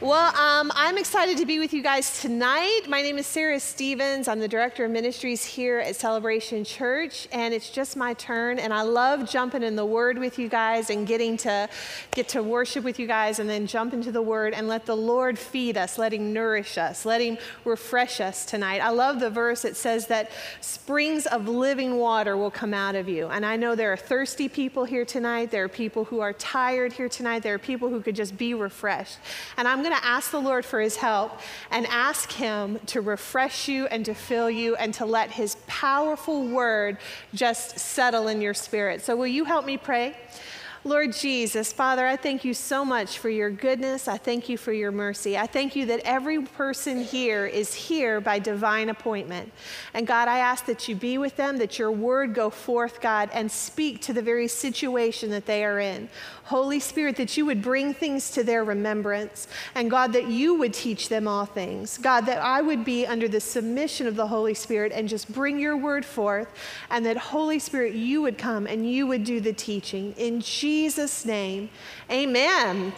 Well, um, I'm excited to be with you guys tonight. My name is Sarah Stevens. I'm the Director of Ministries here at Celebration Church, and it's just my turn. And I love jumping in the Word with you guys and getting to get to worship with you guys, and then jump into the Word and let the Lord feed us, let Him nourish us, let Him refresh us tonight. I love the verse that says that springs of living water will come out of you. And I know there are thirsty people here tonight. There are people who are tired here tonight. There are people who could just be refreshed. And I'm going going to ask the Lord for his help and ask him to refresh you and to fill you and to let his powerful word just settle in your spirit. So, will you help me pray? Lord Jesus, Father, I thank you so much for your goodness. I thank you for your mercy. I thank you that every person here is here by divine appointment. And God, I ask that you be with them, that your word go forth, God, and speak to the very situation that they are in. Holy Spirit, that you would bring things to their remembrance. And God, that you would teach them all things. God, that I would be under the submission of the Holy Spirit and just bring your word forth. And that, Holy Spirit, you would come and you would do the teaching. In Jesus' name, amen.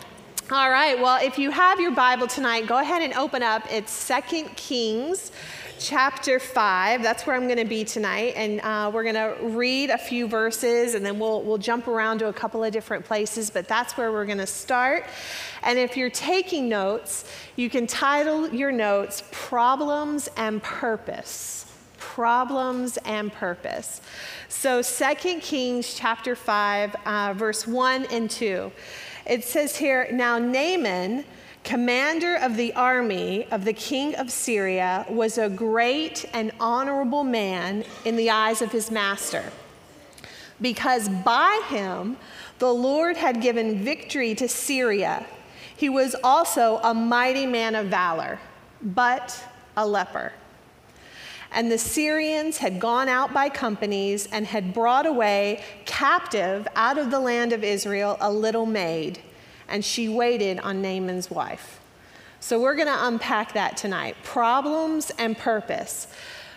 All right, well, if you have your Bible tonight, go ahead and open up. It's Second Kings chapter 5. That's where I'm going to be tonight. And uh, we're going to read a few verses and then we'll, we'll jump around to a couple of different places, but that's where we're going to start. And if you're taking notes, you can title your notes Problems and Purpose. Problems and Purpose. So, 2 Kings chapter 5, uh, verse 1 and 2. It says here, Now Naaman commander of the army of the king of Syria, was a great and honorable man in the eyes of his master, because by him the Lord had given victory to Syria. He was also a mighty man of valor, but a leper. And the Syrians had gone out by companies and had brought away captive out of the land of Israel a little maid and she waited on Naaman's wife. So we're going to unpack that tonight problems and purpose.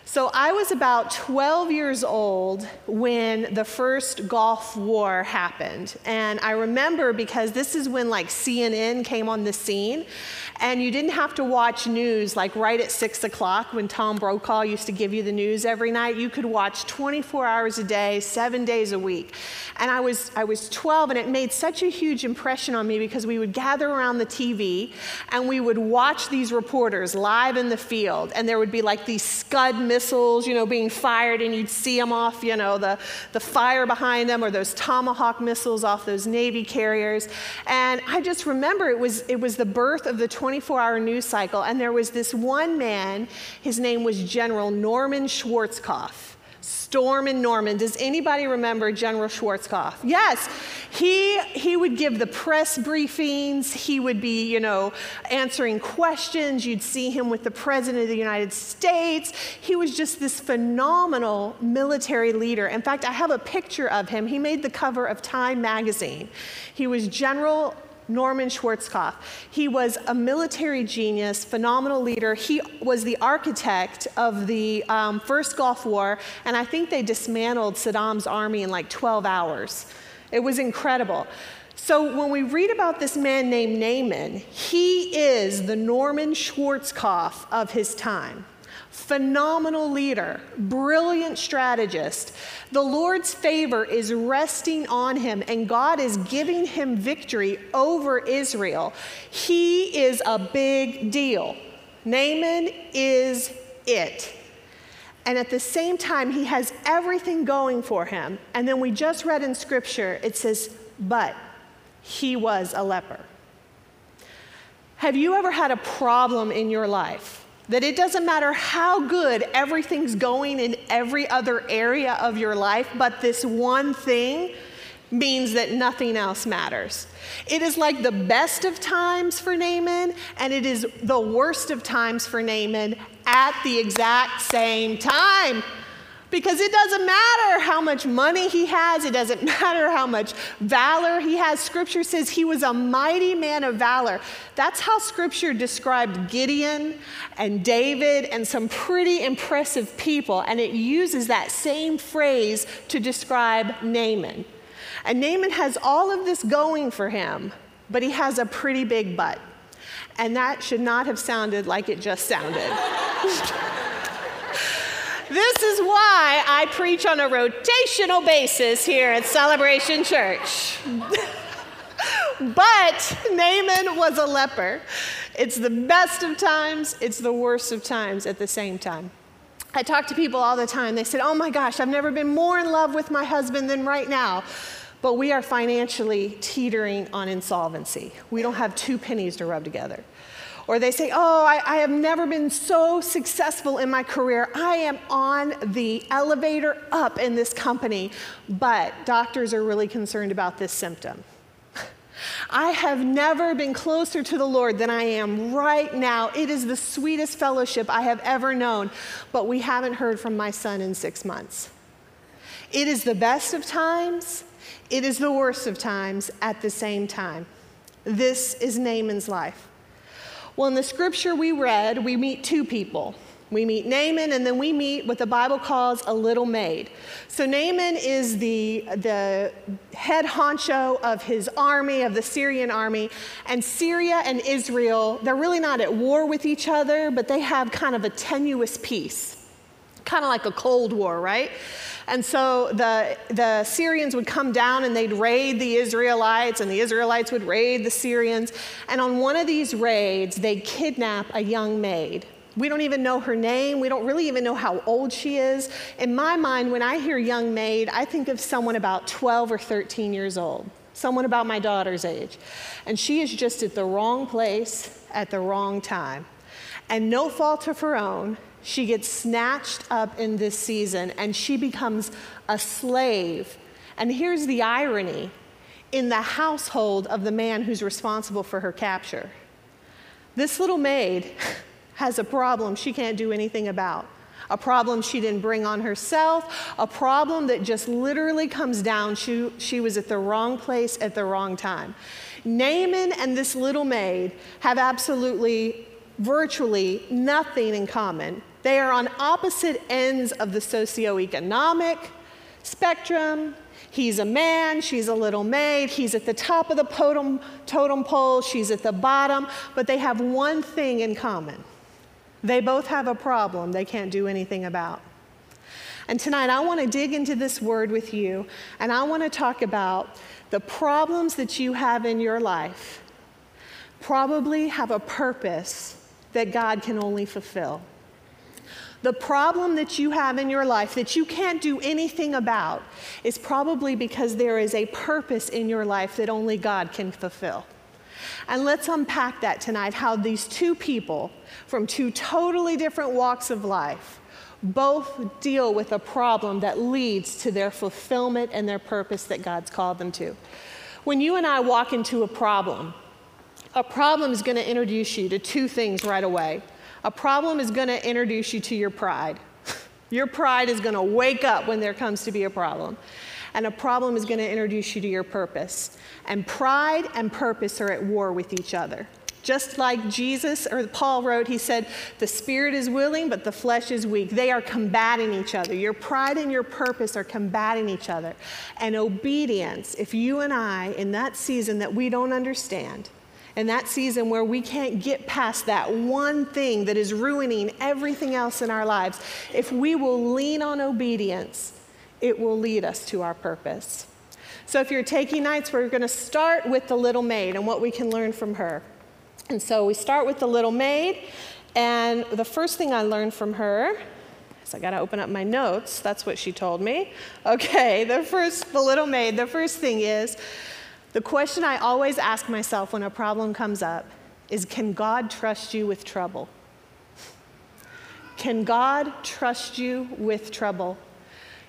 So I was about 12 years old when the first Gulf War happened. And I remember because this is when like CNN came on the scene and you didn't have to watch news like right at six o'clock when Tom Brokaw used to give you the news every night. You could watch 24 hours a day, seven days a week. And I was, I was 12 and it made such a huge impression on me because we would gather around the TV and we would watch these reporters live in the field and there would be like these Scud missiles, you know, being fired, and you'd see them off, you know, the, the fire behind them, or those Tomahawk missiles off those Navy carriers. And I just remember it was, it was the birth of the 24 hour news cycle, and there was this one man, his name was General Norman Schwarzkopf. Stormin' Norman. Does anybody remember General Schwarzkopf? Yes, he, he would give the press briefings. He would be, you know, answering questions. You'd see him with the President of the United States. He was just this phenomenal military leader. In fact, I have a picture of him. He made the cover of Time magazine. He was General Norman Schwarzkopf. He was a military genius, phenomenal leader. He was the architect of the um, first Gulf War, and I think they dismantled Saddam's army in like 12 hours. It was incredible. So when we read about this man named Naaman, he is the Norman Schwarzkopf of his time phenomenal leader, brilliant strategist. The Lord's favor is resting on him, and God is giving him victory over Israel. He is a big deal. Naaman is it. And at the same time, he has everything going for him. And then we just read in scripture, it says, but he was a leper. Have you ever had a problem in your life? That it doesn't matter how good everything's going in every other area of your life, but this one thing means that nothing else matters. It is like the best of times for Naaman, and it is the worst of times for Naaman at the exact same time. Because it doesn't matter how much money he has, it doesn't matter how much valor he has. Scripture says he was a mighty man of valor. That's how Scripture described Gideon and David and some pretty impressive people, and it uses that same phrase to describe Naaman. And Naaman has all of this going for him, but he has a pretty big butt. And that should not have sounded like it just sounded. this is why I preach on a rotational basis here at Celebration Church. but Naaman was a leper. It's the best of times, it's the worst of times at the same time. I talk to people all the time. They said, Oh my gosh, I've never been more in love with my husband than right now. But we are financially teetering on insolvency. We don't have two pennies to rub together. Or they say, Oh, I, I, have never been so successful in my career. I am on the elevator up in this company, but doctors are really concerned about this symptom. I have never been closer to the Lord than I am right now. It is the sweetest fellowship I have ever known, but we haven't heard from my son in six months. It is the best of times, it is the worst of times at the same time. This is Naaman's life. Well, in the scripture we read, we meet two people. We meet Naaman, and then we meet what the Bible calls a little maid. So, Naaman is the, the head honcho of his army, of the Syrian army. And Syria and Israel, they're really not at war with each other, but they have kind of a tenuous peace, kind of like a Cold War, right? And so the, the Syrians would come down and they'd raid the Israelites, and the Israelites would raid the Syrians. And on one of these raids, they'd kidnap a young maid. We don't even know her name. We don't really even know how old she is. In my mind, when I hear young maid, I think of someone about 12 or 13 years old, someone about my daughter's age. And she is just at the wrong place at the wrong time. And no fault of her own, she gets snatched up in this season and she becomes a slave. And here's the irony in the household of the man who's responsible for her capture. This little maid has a problem she can't do anything about. A problem she didn't bring on herself, a problem that just literally comes down. She, she was at the wrong place at the wrong time. Naaman and this little maid have absolutely, virtually nothing in common. They are on opposite ends of the socioeconomic spectrum, He's a man, she's a little maid, he's at the top of the totem, totem pole, she's at the bottom, but they have one thing in common they both have a problem they can't do anything about. And tonight, I want to dig into this word with you, and I want to talk about the problems that you have in your life probably have a purpose that God can only fulfill. The problem that you have in your life that you can't do anything about is probably because there is a purpose in your life that only God can fulfill. And let's unpack that tonight how these two people from two totally different walks of life both deal with a problem that leads to their fulfillment and their purpose that God's called them to. When you and I walk into a problem, a problem is going to introduce you to two things right away. A problem is going to introduce you to your pride. Your pride is going to wake up when there comes to be a problem. And a problem is going to introduce you to your purpose. And pride and purpose are at war with each other. Just like Jesus or Paul wrote, he said, The spirit is willing, but the flesh is weak. They are combating each other. Your pride and your purpose are combating each other. And obedience, if you and I, in that season that we don't understand, in that season where we can't get past that one thing that is ruining everything else in our lives, if we will lean on obedience, it will lead us to our purpose. So, if you're taking nights, we're going to start with the little maid and what we can learn from her. And so we start with the little maid, and the first thing I learned from her so I got to open up my notes. That's what she told me. Okay, the first, the little maid, the first thing is the question I always ask myself when a problem comes up is can God trust you with trouble? Can God trust you with trouble?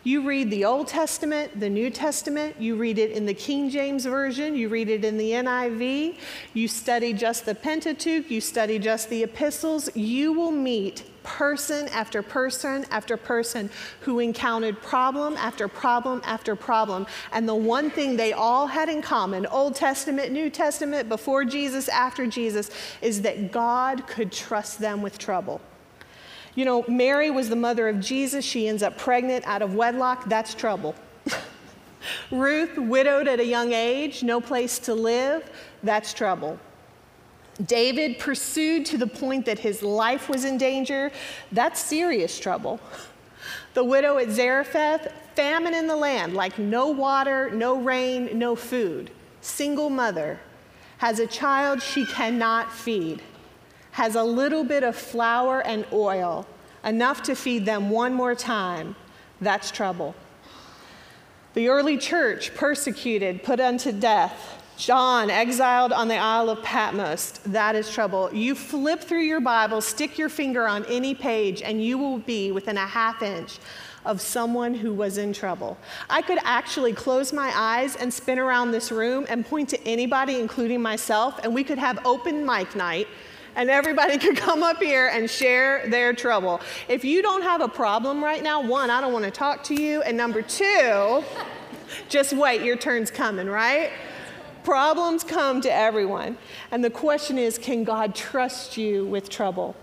You read the Old Testament, the New Testament, you read it in the King James Version, you read it in the NIV, you study just the Pentateuch, you study just the epistles, you will meet person after person after person who encountered problem after problem after problem. And the one thing they all had in common, Old Testament, New Testament, before Jesus, after Jesus, is that God could trust them with trouble. You know, Mary was the mother of Jesus. She ends up pregnant out of wedlock. That's trouble. Ruth, widowed at a young age, no place to live. That's trouble. David pursued to the point that his life was in danger. That's serious trouble. The widow at Zarephath, famine in the land, like no water, no rain, no food. Single mother has a child she cannot feed, has a little bit of flour and oil, enough to feed them one more time. That's trouble. The early church persecuted, put unto death, John, exiled on the Isle of Patmos, that is trouble. You flip through your Bible, stick your finger on any page, and you will be within a half inch of someone who was in trouble. I could actually close my eyes and spin around this room and point to anybody, including myself, and we could have open mic night and everybody could come up here and share their trouble. If you don't have a problem right now, one, I don't want to talk to you, and number two, just wait, your turn's coming, right? Problems come to everyone. And the question is can God trust you with trouble?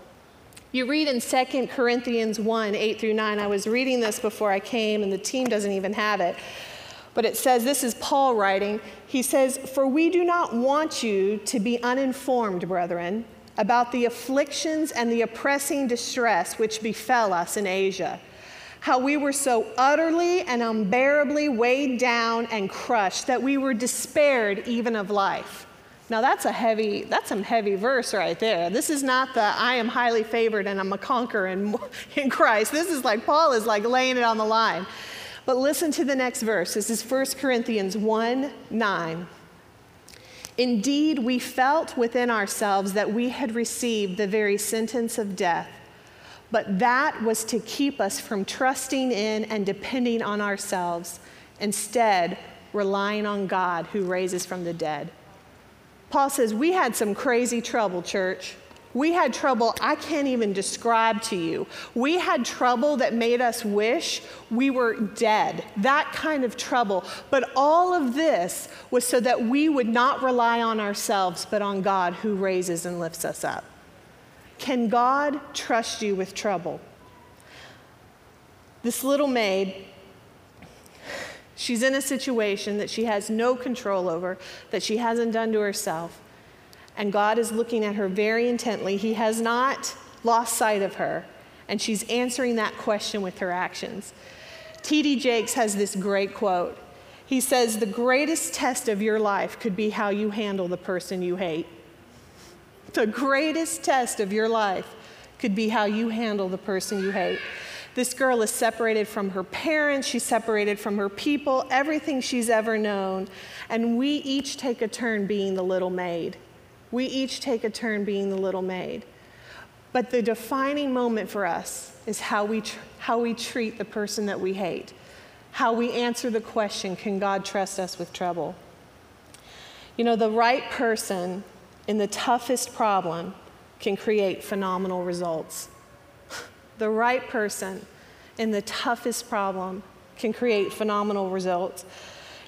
You read in 2 Corinthians 1 8 through 9. I was reading this before I came, and the team doesn't even have it. But it says, this is Paul writing. He says, For we do not want you to be uninformed, brethren, about the afflictions and the oppressing distress which befell us in Asia how we were so utterly and unbearably weighed down and crushed that we were despaired even of life. Now that's a heavy, that's some heavy verse right there. This is not the I am highly favored and I'm a conqueror in, in Christ. This is like Paul is like laying it on the line. But listen to the next verse. This is 1 Corinthians 1 9. Indeed, we felt within ourselves that we had received the very sentence of death but that was to keep us from trusting in and depending on ourselves, instead, relying on God who raises from the dead. Paul says, We had some crazy trouble, church. We had trouble I can't even describe to you. We had trouble that made us wish we were dead, that kind of trouble. But all of this was so that we would not rely on ourselves, but on God who raises and lifts us up. Can God trust you with trouble? This little maid, she's in a situation that she has no control over, that she hasn't done to herself. And God is looking at her very intently. He has not lost sight of her, and she's answering that question with her actions. T.D. Jakes has this great quote. He says, The greatest test of your life could be how you handle the person you hate. The greatest test of your life could be how you handle the person you hate. This girl is separated from her parents, she's separated from her people, everything she's ever known. And we each take a turn being the little maid. We each take a turn being the little maid. But the defining moment for us is how we, tr- how we treat the person that we hate, how we answer the question can God trust us with trouble? You know, the right person in the toughest problem can create phenomenal results. the right person in the toughest problem can create phenomenal results.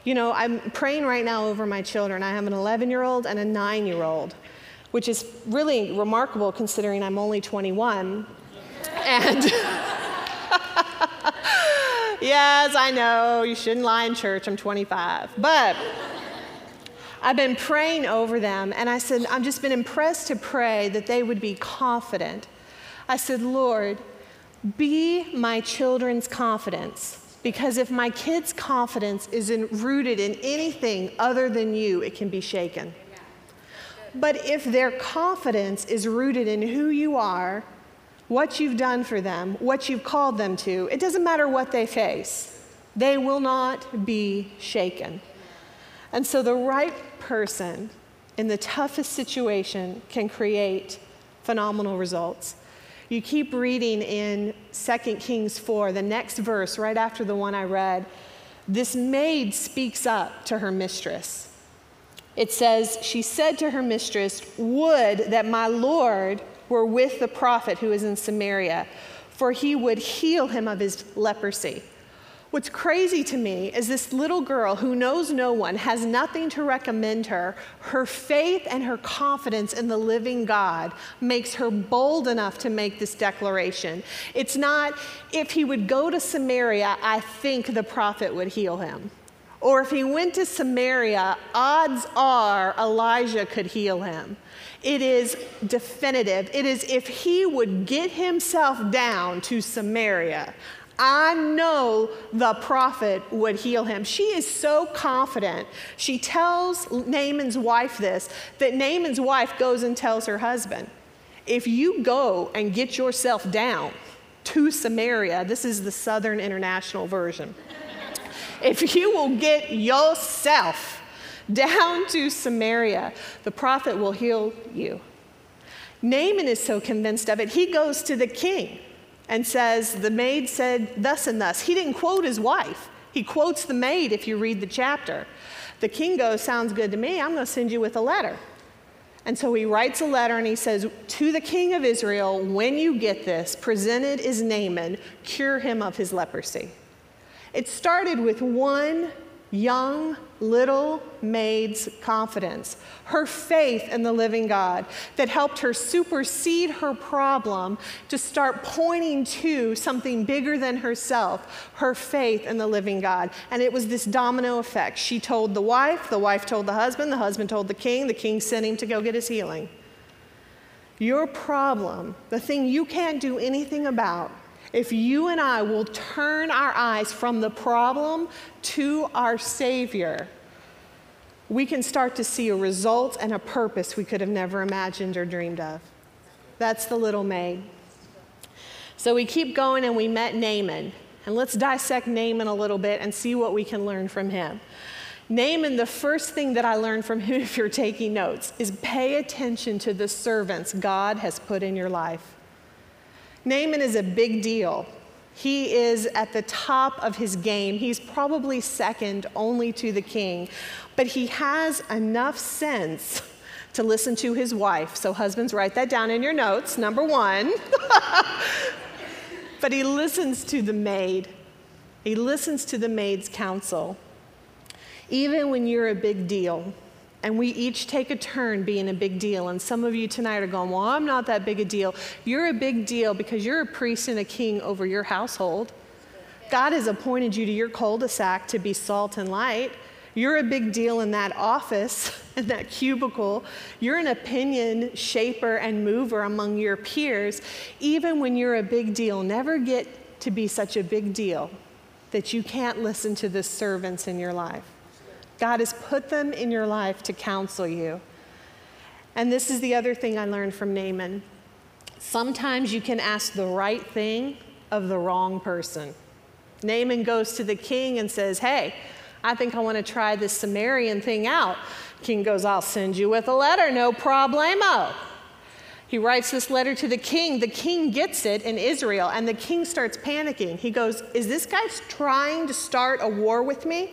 You know, I'm praying right now over my children. I have an 11 year old and a 9 year old, which is really remarkable considering I'm only 21. and yes, I know, you shouldn't lie in church, I'm 25. But I've been praying over them, and I said, I've just been impressed to pray that they would be confident. I said, Lord, be my children's confidence. Because if my kids' confidence is rooted in anything other than you, it can be shaken. But if their confidence is rooted in who you are, what you've done for them, what you've called them to, it doesn't matter what they face, they will not be shaken. And so the right person in the toughest situation can create phenomenal results. You keep reading in 2 Kings 4, the next verse, right after the one I read. This maid speaks up to her mistress. It says, She said to her mistress, Would that my Lord were with the prophet who is in Samaria, for he would heal him of his leprosy. What's crazy to me is this little girl who knows no one, has nothing to recommend her. Her faith and her confidence in the living God makes her bold enough to make this declaration. It's not, if he would go to Samaria, I think the prophet would heal him. Or if he went to Samaria, odds are Elijah could heal him. It is definitive. It is if he would get himself down to Samaria, I know the prophet would heal him. She is so confident. She tells Naaman's wife this that Naaman's wife goes and tells her husband, If you go and get yourself down to Samaria, this is the Southern International Version, if you will get yourself down to Samaria, the prophet will heal you. Naaman is so convinced of it, he goes to the king and says, The maid said thus and thus. He didn't quote his wife, he quotes the maid if you read the chapter. The king goes, Sounds good to me. I'm going to send you with a letter. And so he writes a letter and he says, To the king of Israel, when you get this, presented is Naaman, cure him of his leprosy. It started with one young little maid's confidence, her faith in the living God that helped her supersede her problem to start pointing to something bigger than herself, her faith in the living God. And it was this domino effect. She told the wife, the wife told the husband, the husband told the king, the king sent him to go get his healing. Your problem, the thing you can't do anything about, if you and I will turn our eyes from the problem to our Savior, we can start to see a result and a purpose we could have never imagined or dreamed of. That's the little maid. So we keep going and we met Naaman. And let's dissect Naaman a little bit and see what we can learn from him. Naaman, the first thing that I learned from him, if you're taking notes, is pay attention to the servants God has put in your life. Naaman is a big deal. He is at the top of his game. He's probably second only to the king, but he has enough sense to listen to his wife. So, husbands, write that down in your notes. Number one. but he listens to the maid, he listens to the maid's counsel. Even when you're a big deal, and we each take a turn being a big deal. And some of you tonight are going, Well, I'm not that big a deal. You're a big deal because you're a priest and a king over your household. God has appointed you to your cul de sac to be salt and light. You're a big deal in that office, in that cubicle. You're an opinion shaper and mover among your peers. Even when you're a big deal, never get to be such a big deal that you can't listen to the servants in your life. God has put them in your life to counsel you. And this is the other thing I learned from Naaman. Sometimes you can ask the right thing of the wrong person. Naaman goes to the king and says, Hey, I think I want to try this Samaritan thing out. King goes, I'll send you with a letter, no problemo. He writes this letter to the king. The king gets it in Israel, and the king starts panicking. He goes, Is this guy trying to start a war with me?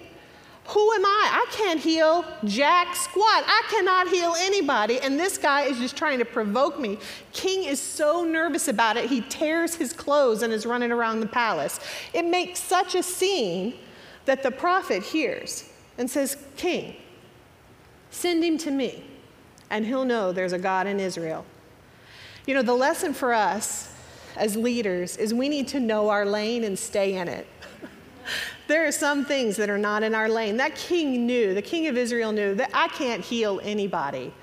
Who am I? I can't heal jack squat. I cannot heal anybody. And this guy is just trying to provoke me. King is so nervous about it, he tears his clothes and is running around the palace. It makes such a scene that the prophet hears and says, King, send him to me, and he'll know there's a God in Israel. You know, the lesson for us as leaders is we need to know our lane and stay in it. There are some things that are not in our lane. That king knew, the king of Israel knew that I can't heal anybody.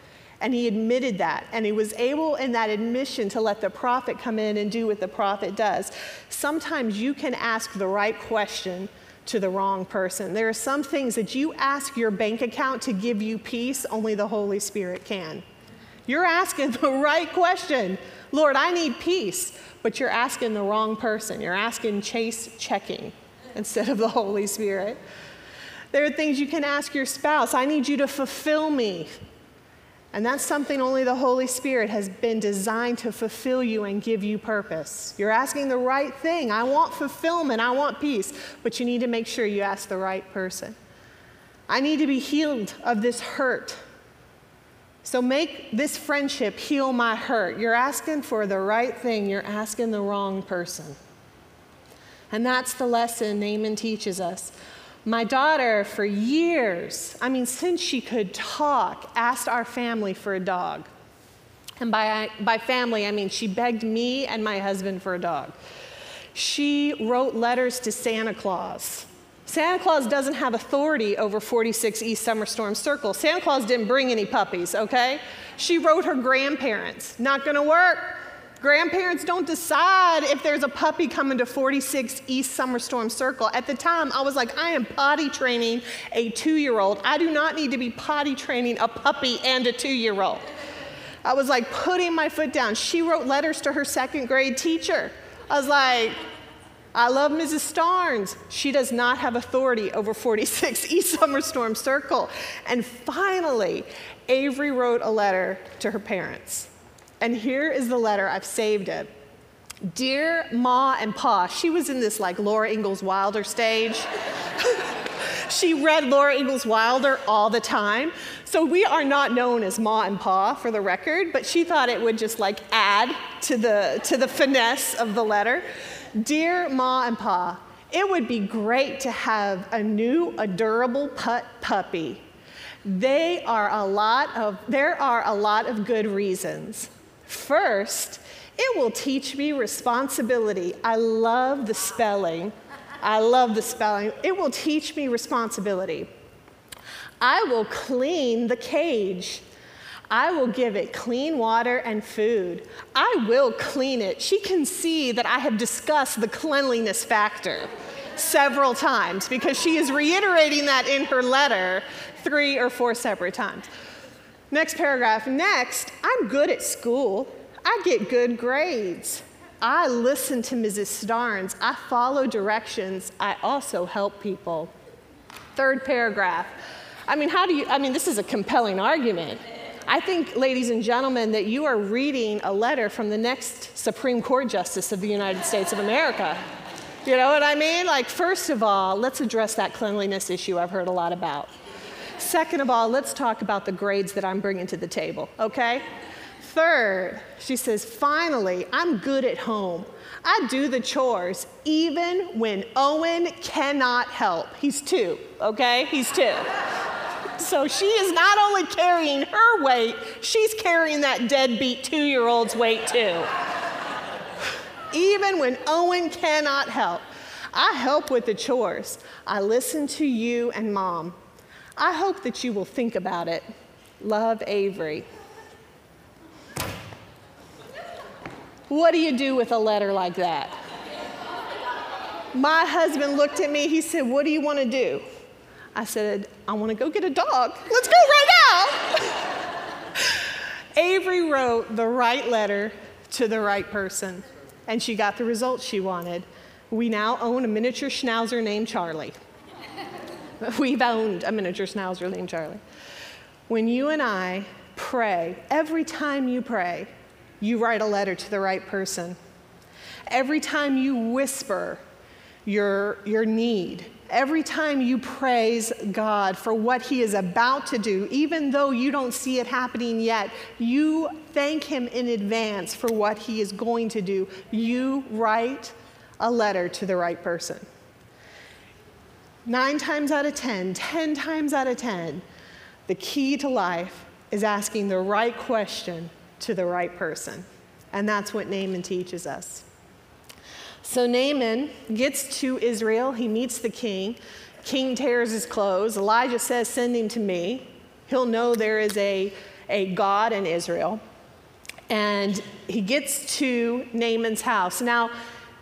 And he admitted that. And he was able, in that admission, to let the prophet come in and do what the prophet does. Sometimes you can ask the right question to the wrong person. There are some things that you ask your bank account to give you peace, only the Holy Spirit can. You're asking the right question. Lord, I need peace, but you're asking the wrong person. You're asking chase checking instead of the Holy Spirit. There are things you can ask your spouse I need you to fulfill me. And that's something only the Holy Spirit has been designed to fulfill you and give you purpose. You're asking the right thing. I want fulfillment, I want peace, but you need to make sure you ask the right person. I need to be healed of this hurt. So make this friendship heal my hurt. You're asking for the right thing, you're asking the wrong person. And that's the lesson Naaman teaches us. My daughter, for years, I mean, since she could talk, asked our family for a dog. And by, by family, I mean she begged me and my husband for a dog. She wrote letters to Santa Claus Santa Claus doesn't have authority over 46 East Summer Storm Circle. Santa Claus didn't bring any puppies, okay? She wrote her grandparents. Not gonna work. Grandparents don't decide if there's a puppy coming to 46 East Summer Storm Circle. At the time, I was like, I am potty training a two year old. I do not need to be potty training a puppy and a two year old. I was like putting my foot down. She wrote letters to her second grade teacher. I was like, I love Mrs. Starnes. She does not have authority over 46 East Summer Storm Circle. And finally, Avery wrote a letter to her parents. And here is the letter, I've saved it. Dear Ma and Pa, she was in this like Laura Ingalls Wilder stage. she read Laura Ingalls Wilder all the time. So we are not known as Ma and Pa for the record, but she thought it would just like add to the, to the finesse of the letter. Dear Ma and Pa, it would be great to have a new adorable put puppy. They are a lot of, there are a lot of good reasons. First, it will teach me responsibility. I love the spelling. I love the spelling. It will teach me responsibility. I will clean the cage. I will give it clean water and food. I will clean it. She can see that I have discussed the cleanliness factor several times because she is reiterating that in her letter three or four separate times. Next paragraph. Next, I'm good at school. I get good grades. I listen to Mrs. Starnes. I follow directions. I also help people. Third paragraph. I mean, how do you, I mean, this is a compelling argument. I think, ladies and gentlemen, that you are reading a letter from the next Supreme Court Justice of the United States of America. You know what I mean? Like, first of all, let's address that cleanliness issue I've heard a lot about. Second of all, let's talk about the grades that I'm bringing to the table, okay? Third, she says, finally, I'm good at home. I do the chores even when Owen cannot help. He's two, okay? He's two. So she is not only carrying her weight, she's carrying that deadbeat two year old's weight too. Even when Owen cannot help, I help with the chores. I listen to you and mom. I hope that you will think about it. Love Avery. What do you do with a letter like that? My husband looked at me, he said, What do you want to do? I said, I want to go get a dog. Let's go right now. Avery wrote the right letter to the right person, and she got the results she wanted. We now own a miniature schnauzer named Charlie. We've owned a miniature schnauzer named Charlie. When you and I pray, every time you pray, you write a letter to the right person. Every time you whisper your, your need, every time you praise God for what He is about to do, even though you don't see it happening yet, you thank Him in advance for what He is going to do. You write a letter to the right person. Nine times out of ten, ten times out of ten, the key to life is asking the right question to the right person. And that's what Naaman teaches us. So Naaman gets to Israel. He meets the king. King tears his clothes. Elijah says, Send him to me. He'll know there is a, a God in Israel. And he gets to Naaman's house. Now,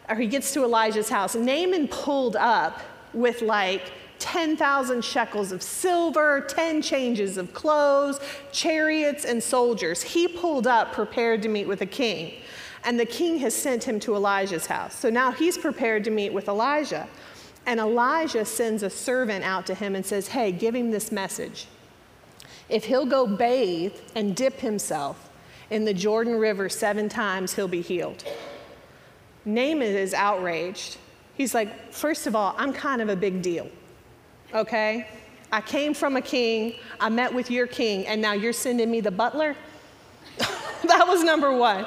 or he gets to Elijah's house. Naaman pulled up with like 10,000 shekels of silver, 10 changes of clothes, chariots, and soldiers. He pulled up prepared to meet with a king and the king has sent him to Elijah's house. So now he's prepared to meet with Elijah. And Elijah sends a servant out to him and says, Hey, give him this message. If he'll go bathe and dip himself in the Jordan River seven times, he'll be healed. Naaman is outraged. He's like, First of all, I'm kind of a big deal, okay? I came from a king, I met with your king, and now you're sending me the butler? that was number one.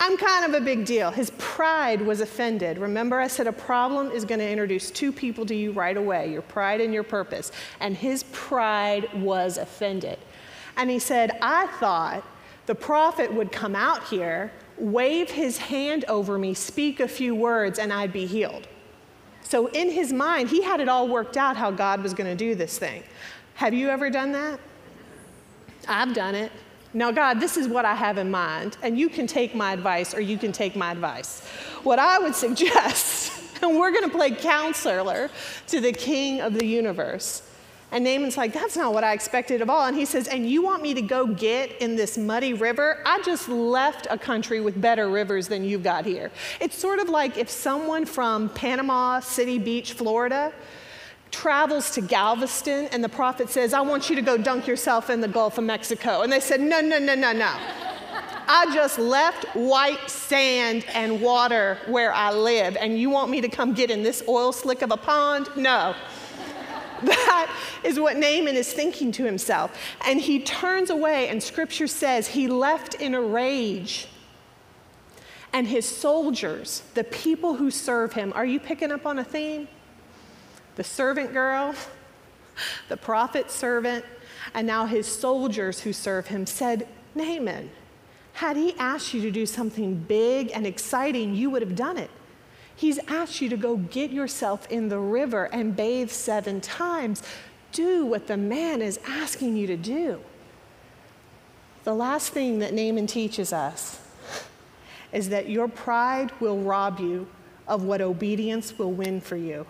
I'm kind of a big deal. His pride was offended. Remember, I said a problem is going to introduce two people to you right away your pride and your purpose. And his pride was offended. And he said, I thought the prophet would come out here, wave his hand over me, speak a few words, and I'd be healed. So, in his mind, he had it all worked out how God was going to do this thing. Have you ever done that? I've done it. Now, God, this is what I have in mind, and you can take my advice or you can take my advice. What I would suggest, and we're going to play counselor to the king of the universe. And Naaman's like, that's not what I expected of all. And he says, and you want me to go get in this muddy river? I just left a country with better rivers than you've got here. It's sort of like if someone from Panama City Beach, Florida, travels to Galveston and the prophet says, I want you to go dunk yourself in the Gulf of Mexico. And they said, no, no, no, no, no. I just left white sand and water where I live, and you want me to come get in this oil slick of a pond? No. That is what Naaman is thinking to himself. And he turns away, and scripture says he left in a rage. And his soldiers, the people who serve him, are you picking up on a theme? The servant girl, the prophet servant, and now his soldiers who serve him said, Naaman, had he asked you to do something big and exciting, you would have done it. He's asked you to go get yourself in the river and bathe seven times. Do what the man is asking you to do. The last thing that Naaman teaches us is that your pride will rob you of what obedience will win for you.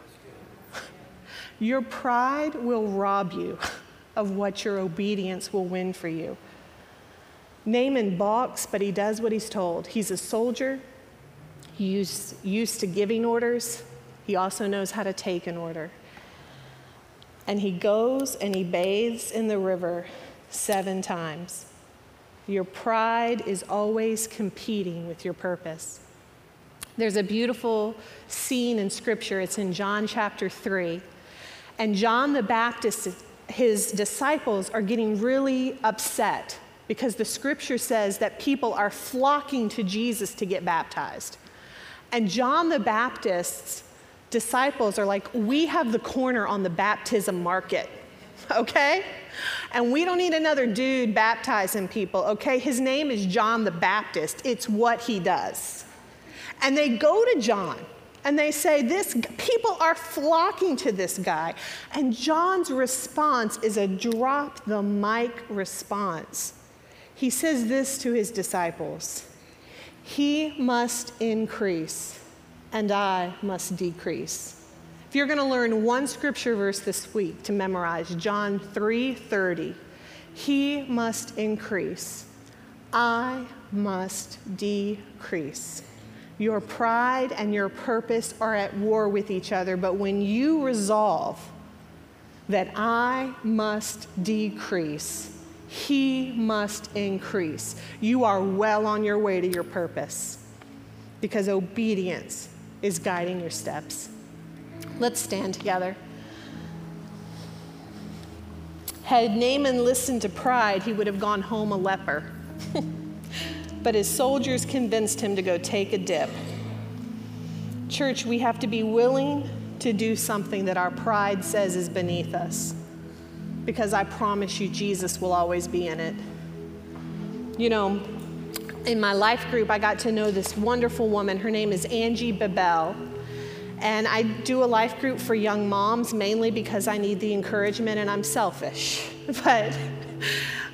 Your pride will rob you of what your obedience will win for you. Naaman balks, but he does what he's told. He's a soldier, used, used to giving orders. He also knows how to take an order. And he goes and he bathes in the river seven times. Your pride is always competing with your purpose. There's a beautiful scene in Scripture. It's in John chapter 3. And John the Baptist, his disciples are getting really upset because the Scripture says that people are flocking to Jesus to get baptized. And John the Baptist's disciples are like, we have the corner on the baptism market, okay? And we don't need another dude baptizing people, okay? His name is John the Baptist, it's what he does. And they go to John and they say, This people are flocking to this guy. And John's response is a drop the mic response. He says this to his disciples. He must increase, and I must decrease. If you're going to learn one scripture verse this week to memorize, John 3:30, he must increase, I must decrease. Your pride and your purpose are at war with each other, but when you resolve that I must decrease, he must increase. You are well on your way to your purpose because obedience is guiding your steps. Let's stand together. Had Naaman listened to pride, he would have gone home a leper. but his soldiers convinced him to go take a dip. Church, we have to be willing to do something that our pride says is beneath us because I promise you, Jesus will always be in it. You know, in my life group, I got to know this wonderful woman. Her name is Angie Babel. And I do a life group for young moms mainly because I need the encouragement and I'm selfish. But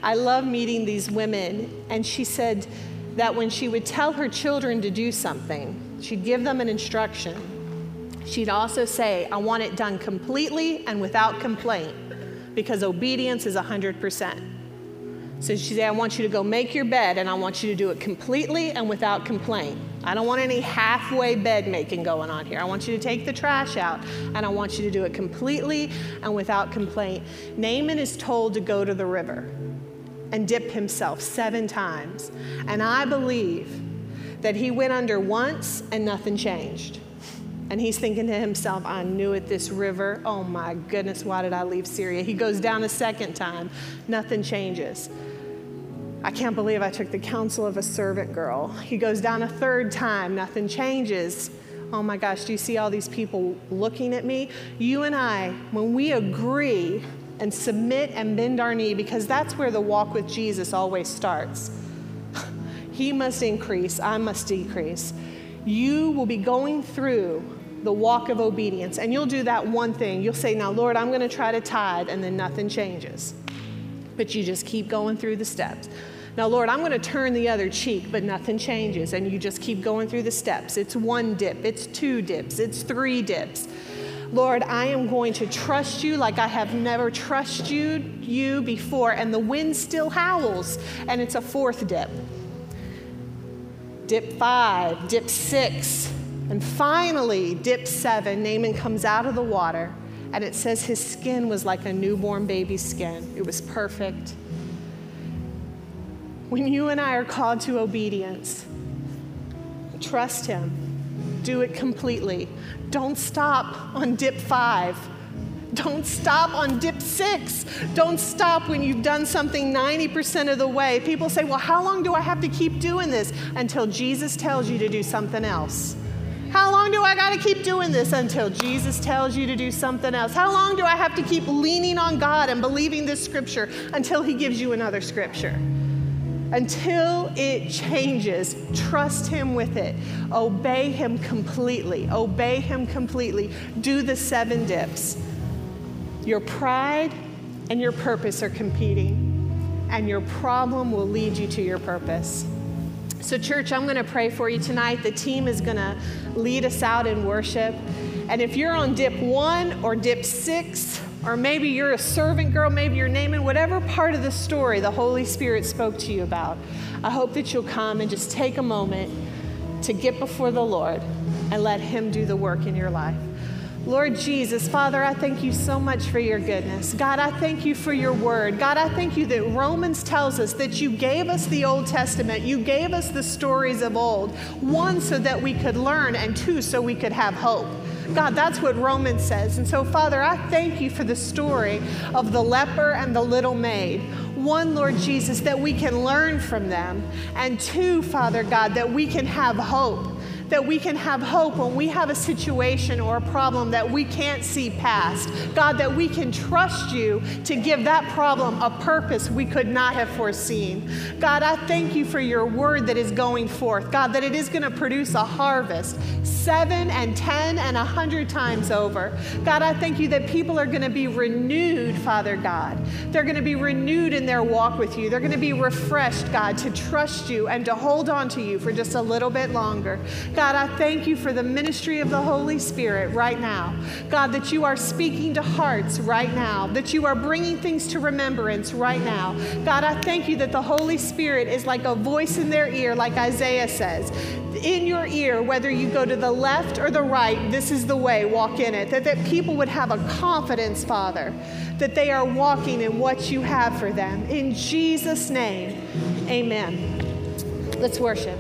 I love meeting these women. And she said that when she would tell her children to do something, she'd give them an instruction. She'd also say, I want it done completely and without complaint because obedience is 100%. So she said, I want you to go make your bed, and I want you to do it completely and without complaint. I don't want any halfway bed making going on here. I want you to take the trash out, and I want you to do it completely and without complaint. Naaman is told to go to the river and dip himself seven times. And I believe that he went under once and nothing changed. And he's thinking to himself, I knew it, this river. Oh my goodness, why did I leave Syria? He goes down a second time, nothing changes. I can't believe I took the counsel of a servant girl. He goes down a third time, nothing changes. Oh my gosh, do you see all these people looking at me? You and I, when we agree and submit and bend our knee, because that's where the walk with Jesus always starts. He must increase, I must decrease. You will be going through the walk of obedience. And you'll do that one thing. You'll say, Now, Lord, I'm going to try to tithe, and then nothing changes. But you just keep going through the steps. Now, Lord, I'm going to turn the other cheek, but nothing changes. And you just keep going through the steps. It's one dip, it's two dips, it's three dips. Lord, I am going to trust you like I have never trusted you, you before. And the wind still howls, and it's a fourth dip. Dip five, dip six, and finally, dip seven. Naaman comes out of the water, and it says his skin was like a newborn baby's skin. It was perfect. When you and I are called to obedience, trust Him, do it completely. Don't stop on dip five. Don't stop on dip six. Don't stop when you've done something 90% of the way. People say, Well, how long do I have to keep doing this? Until Jesus tells you to do something else. How long do I got to keep doing this until Jesus tells you to do something else? How long do I have to keep leaning on God and believing this scripture until He gives you another scripture? Until it changes, trust Him with it. Obey Him completely. Obey Him completely. Do the seven dips. Your pride and your purpose are competing, and your problem will lead you to your purpose. So, church, I'm going to pray for you tonight. The team is going to lead us out in worship. And if you're on dip one or dip six, or maybe you're a servant girl, maybe you're Naaman whatever part of the story the Holy Spirit spoke to you about, I hope that you'll come and just take a moment to get before the Lord and let Him do the work in your life. Lord Jesus, Father, I thank you so much for your goodness. God, I thank you for your word. God, I thank you that Romans tells us that you gave us the Old Testament. You gave us the stories of old. One, so that we could learn, and two, so we could have hope. God, that's what Romans says. And so, Father, I thank you for the story of the leper and the little maid. One, Lord Jesus, that we can learn from them. And two, Father God, that we can have hope that we can have hope when we have a situation or a problem that we can't see past. God, that we can trust you to give that problem a purpose we could not have foreseen. God, I thank you for your word that is going forth. God, that it is going to produce a harvest seven and ten and a hundred times over. God, I thank you that people are going to be renewed, Father God. They're going to be renewed in their walk with you. They're going to be refreshed, God, to trust you and to hold on to you for just a little bit longer. God, I thank you for the ministry of the Holy Spirit right now. God, that you are speaking to hearts right now, that you are bringing things to remembrance right now. God, I thank you that the Holy Spirit is like a voice in their ear, like Isaiah says. In your ear, whether you go to the left or the right, this is the way, walk in it. That, that people would have a confidence, Father, that they are walking in what you have for them. In Jesus' name, amen. Let's worship.